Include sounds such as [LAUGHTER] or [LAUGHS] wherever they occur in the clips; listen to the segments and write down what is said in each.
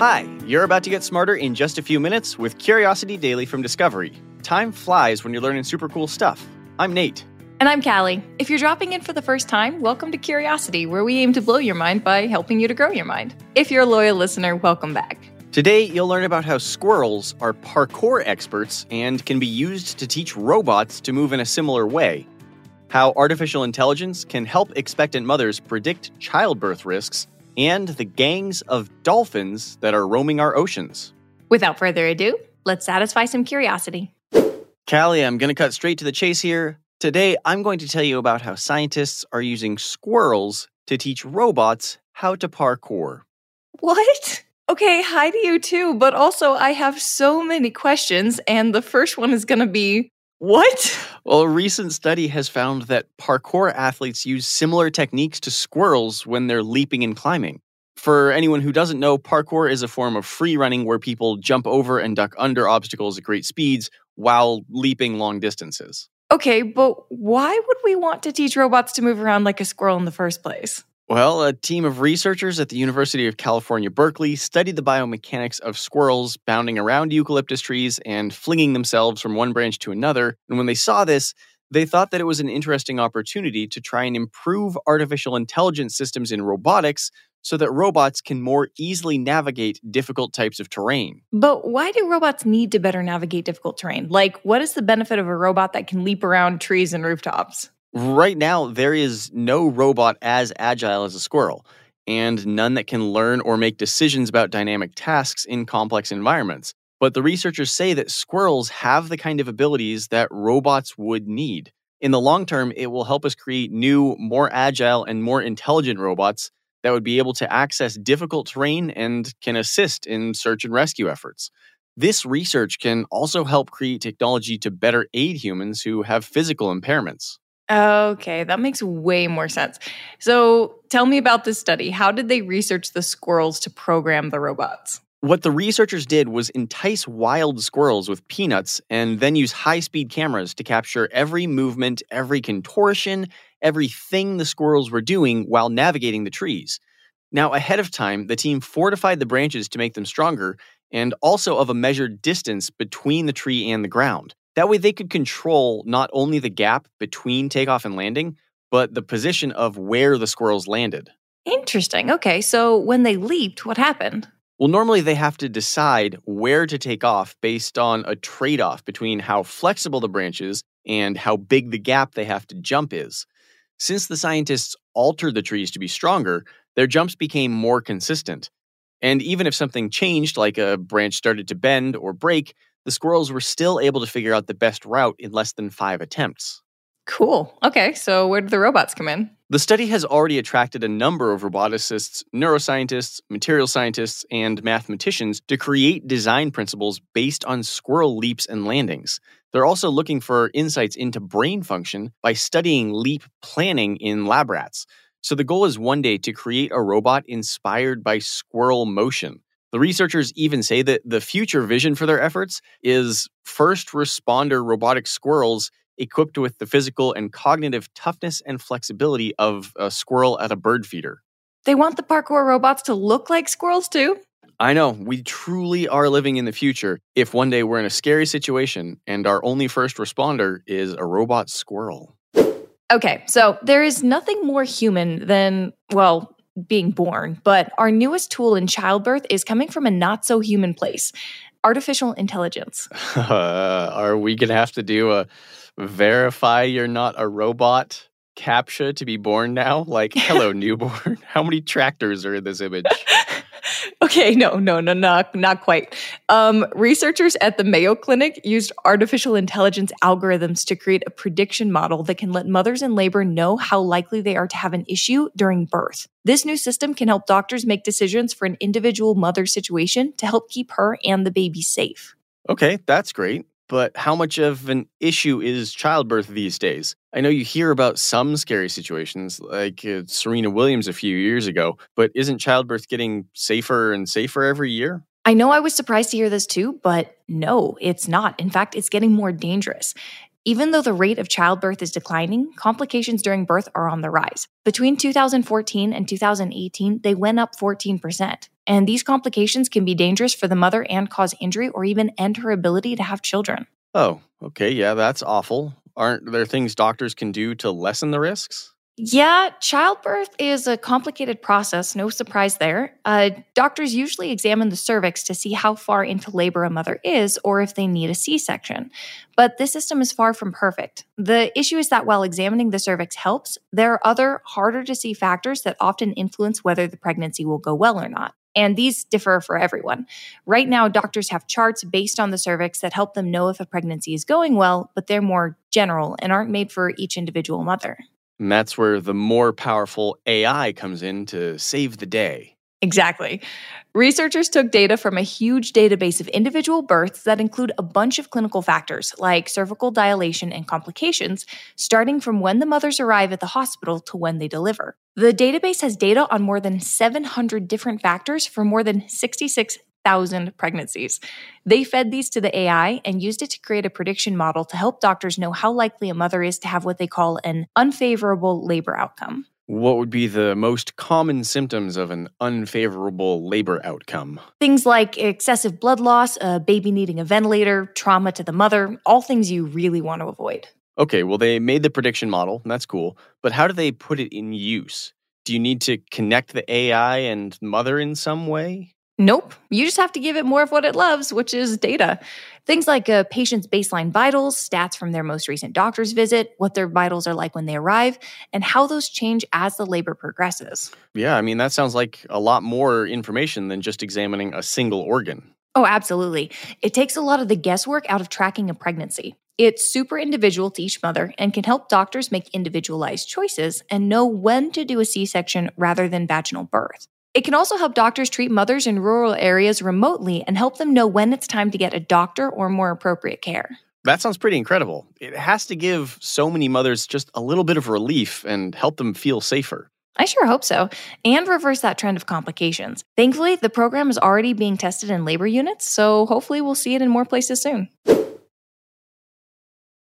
Hi, you're about to get smarter in just a few minutes with Curiosity Daily from Discovery. Time flies when you're learning super cool stuff. I'm Nate. And I'm Callie. If you're dropping in for the first time, welcome to Curiosity, where we aim to blow your mind by helping you to grow your mind. If you're a loyal listener, welcome back. Today, you'll learn about how squirrels are parkour experts and can be used to teach robots to move in a similar way, how artificial intelligence can help expectant mothers predict childbirth risks, and the gangs of dolphins that are roaming our oceans. Without further ado, let's satisfy some curiosity. Callie, I'm going to cut straight to the chase here. Today, I'm going to tell you about how scientists are using squirrels to teach robots how to parkour. What? Okay, hi to you too, but also I have so many questions, and the first one is going to be what? Well, a recent study has found that parkour athletes use similar techniques to squirrels when they're leaping and climbing. For anyone who doesn't know, parkour is a form of free running where people jump over and duck under obstacles at great speeds while leaping long distances. Okay, but why would we want to teach robots to move around like a squirrel in the first place? Well, a team of researchers at the University of California, Berkeley studied the biomechanics of squirrels bounding around eucalyptus trees and flinging themselves from one branch to another. And when they saw this, they thought that it was an interesting opportunity to try and improve artificial intelligence systems in robotics so that robots can more easily navigate difficult types of terrain. But why do robots need to better navigate difficult terrain? Like, what is the benefit of a robot that can leap around trees and rooftops? Right now, there is no robot as agile as a squirrel, and none that can learn or make decisions about dynamic tasks in complex environments. But the researchers say that squirrels have the kind of abilities that robots would need. In the long term, it will help us create new, more agile, and more intelligent robots that would be able to access difficult terrain and can assist in search and rescue efforts. This research can also help create technology to better aid humans who have physical impairments. Okay, that makes way more sense. So tell me about this study. How did they research the squirrels to program the robots? What the researchers did was entice wild squirrels with peanuts and then use high speed cameras to capture every movement, every contortion, everything the squirrels were doing while navigating the trees. Now, ahead of time, the team fortified the branches to make them stronger and also of a measured distance between the tree and the ground. That way, they could control not only the gap between takeoff and landing, but the position of where the squirrels landed. Interesting. Okay, so when they leaped, what happened? Well, normally they have to decide where to take off based on a trade off between how flexible the branch is and how big the gap they have to jump is. Since the scientists altered the trees to be stronger, their jumps became more consistent. And even if something changed, like a branch started to bend or break, the squirrels were still able to figure out the best route in less than five attempts. Cool. Okay, so where did the robots come in? The study has already attracted a number of roboticists, neuroscientists, material scientists, and mathematicians to create design principles based on squirrel leaps and landings. They're also looking for insights into brain function by studying leap planning in lab rats. So the goal is one day to create a robot inspired by squirrel motion. The researchers even say that the future vision for their efforts is first responder robotic squirrels equipped with the physical and cognitive toughness and flexibility of a squirrel at a bird feeder. They want the parkour robots to look like squirrels too? I know, we truly are living in the future if one day we're in a scary situation and our only first responder is a robot squirrel. Okay, so there is nothing more human than, well, being born, but our newest tool in childbirth is coming from a not so human place artificial intelligence. Uh, [LAUGHS] are we going to have to do a verify you're not a robot captcha to be born now? Like, [LAUGHS] hello, newborn. [LAUGHS] How many tractors are in this image? [LAUGHS] okay, no, no, no, not, not quite. Um, researchers at the Mayo Clinic used artificial intelligence algorithms to create a prediction model that can let mothers in labor know how likely they are to have an issue during birth. This new system can help doctors make decisions for an individual mother's situation to help keep her and the baby safe. Okay, that's great. But how much of an issue is childbirth these days? I know you hear about some scary situations, like uh, Serena Williams a few years ago, but isn't childbirth getting safer and safer every year? I know I was surprised to hear this too, but no, it's not. In fact, it's getting more dangerous. Even though the rate of childbirth is declining, complications during birth are on the rise. Between 2014 and 2018, they went up 14%. And these complications can be dangerous for the mother and cause injury or even end her ability to have children. Oh, okay. Yeah, that's awful. Aren't there things doctors can do to lessen the risks? Yeah, childbirth is a complicated process, no surprise there. Uh, doctors usually examine the cervix to see how far into labor a mother is or if they need a C section. But this system is far from perfect. The issue is that while examining the cervix helps, there are other harder to see factors that often influence whether the pregnancy will go well or not. And these differ for everyone. Right now, doctors have charts based on the cervix that help them know if a pregnancy is going well, but they're more general and aren't made for each individual mother. And that's where the more powerful AI comes in to save the day. Exactly. Researchers took data from a huge database of individual births that include a bunch of clinical factors like cervical dilation and complications, starting from when the mothers arrive at the hospital to when they deliver. The database has data on more than 700 different factors for more than 66 thousand pregnancies. They fed these to the AI and used it to create a prediction model to help doctors know how likely a mother is to have what they call an unfavorable labor outcome. What would be the most common symptoms of an unfavorable labor outcome? Things like excessive blood loss, a baby needing a ventilator, trauma to the mother, all things you really want to avoid. Okay, well, they made the prediction model, and that's cool. But how do they put it in use? Do you need to connect the AI and mother in some way? Nope. You just have to give it more of what it loves, which is data. Things like a patient's baseline vitals, stats from their most recent doctor's visit, what their vitals are like when they arrive, and how those change as the labor progresses. Yeah, I mean, that sounds like a lot more information than just examining a single organ. Oh, absolutely. It takes a lot of the guesswork out of tracking a pregnancy. It's super individual to each mother and can help doctors make individualized choices and know when to do a C section rather than vaginal birth. It can also help doctors treat mothers in rural areas remotely and help them know when it's time to get a doctor or more appropriate care. That sounds pretty incredible. It has to give so many mothers just a little bit of relief and help them feel safer. I sure hope so, and reverse that trend of complications. Thankfully, the program is already being tested in labor units, so hopefully we'll see it in more places soon.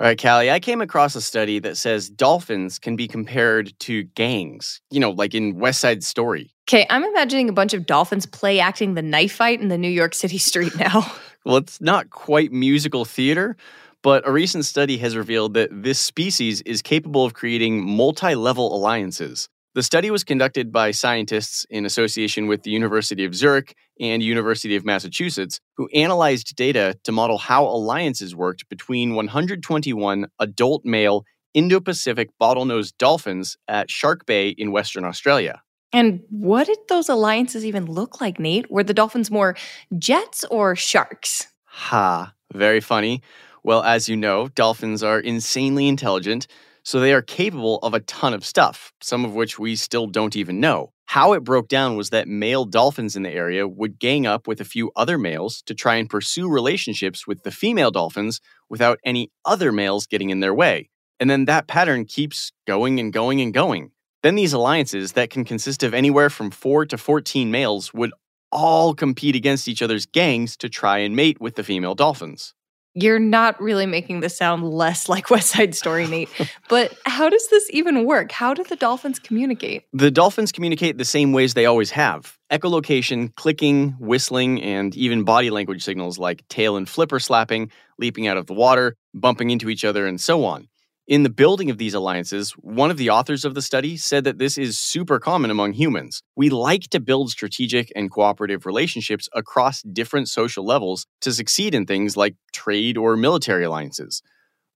All right, Callie, I came across a study that says dolphins can be compared to gangs, you know, like in West Side Story. Okay, I'm imagining a bunch of dolphins play acting the knife fight in the New York City street now. [LAUGHS] well, it's not quite musical theater, but a recent study has revealed that this species is capable of creating multi level alliances. The study was conducted by scientists in association with the University of Zurich and University of Massachusetts, who analyzed data to model how alliances worked between 121 adult male Indo Pacific bottlenose dolphins at Shark Bay in Western Australia. And what did those alliances even look like, Nate? Were the dolphins more jets or sharks? Ha, very funny. Well, as you know, dolphins are insanely intelligent so they are capable of a ton of stuff, some of which we still don't even know. How it broke down was that male dolphins in the area would gang up with a few other males to try and pursue relationships with the female dolphins without any other males getting in their way. And then that pattern keeps going and going and going. Then these alliances that can consist of anywhere from 4 to 14 males would all compete against each other's gangs to try and mate with the female dolphins you're not really making this sound less like [LAUGHS] West Side Story, Nate. but how does this even work? How do the dolphins communicate? The dolphins communicate the same ways they always have echolocation, clicking, whistling, and even body language signals like tail and flipper slapping, leaping out of the water, bumping into each other, and so on. In the building of these alliances, one of the authors of the study said that this is super common among humans. We like to build strategic and cooperative relationships across different social levels to succeed in things like trade or military alliances.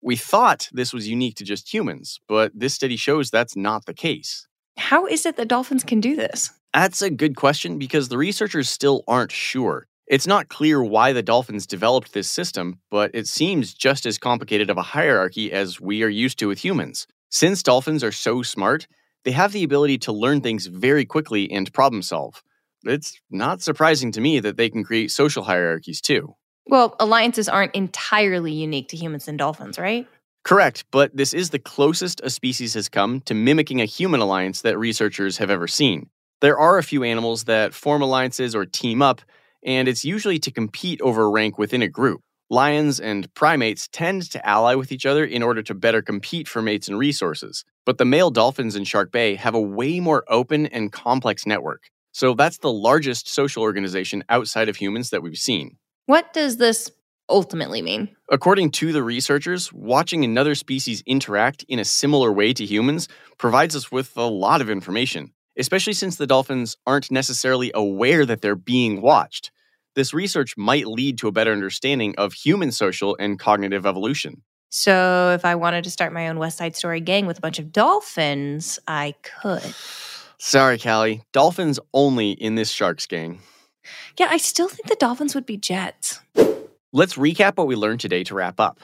We thought this was unique to just humans, but this study shows that's not the case. How is it that dolphins can do this? That's a good question because the researchers still aren't sure. It's not clear why the dolphins developed this system, but it seems just as complicated of a hierarchy as we are used to with humans. Since dolphins are so smart, they have the ability to learn things very quickly and problem solve. It's not surprising to me that they can create social hierarchies too. Well, alliances aren't entirely unique to humans and dolphins, right? Correct, but this is the closest a species has come to mimicking a human alliance that researchers have ever seen. There are a few animals that form alliances or team up, and it's usually to compete over rank within a group. Lions and primates tend to ally with each other in order to better compete for mates and resources. But the male dolphins in Shark Bay have a way more open and complex network. So that's the largest social organization outside of humans that we've seen. What does this ultimately mean? According to the researchers, watching another species interact in a similar way to humans provides us with a lot of information, especially since the dolphins aren't necessarily aware that they're being watched. This research might lead to a better understanding of human social and cognitive evolution. So, if I wanted to start my own West Side Story gang with a bunch of dolphins, I could. Sorry, Callie. Dolphins only in this Sharks gang. Yeah, I still think the dolphins would be jets. Let's recap what we learned today to wrap up.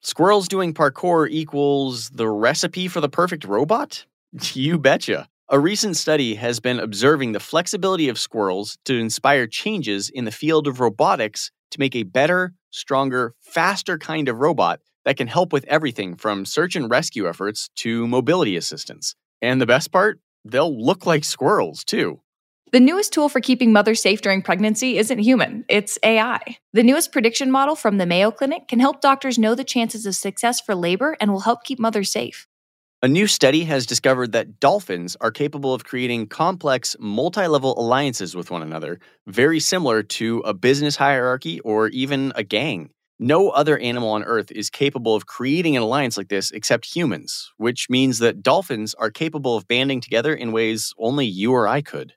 Squirrels doing parkour equals the recipe for the perfect robot? [LAUGHS] You betcha. A recent study has been observing the flexibility of squirrels to inspire changes in the field of robotics to make a better, stronger, faster kind of robot that can help with everything from search and rescue efforts to mobility assistance. And the best part? They'll look like squirrels, too. The newest tool for keeping mothers safe during pregnancy isn't human, it's AI. The newest prediction model from the Mayo Clinic can help doctors know the chances of success for labor and will help keep mothers safe. A new study has discovered that dolphins are capable of creating complex, multi level alliances with one another, very similar to a business hierarchy or even a gang. No other animal on Earth is capable of creating an alliance like this except humans, which means that dolphins are capable of banding together in ways only you or I could.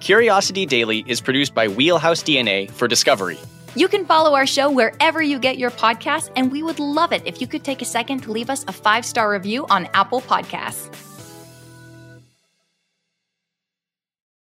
Curiosity Daily is produced by Wheelhouse DNA for Discovery. You can follow our show wherever you get your podcasts, and we would love it if you could take a second to leave us a five star review on Apple Podcasts.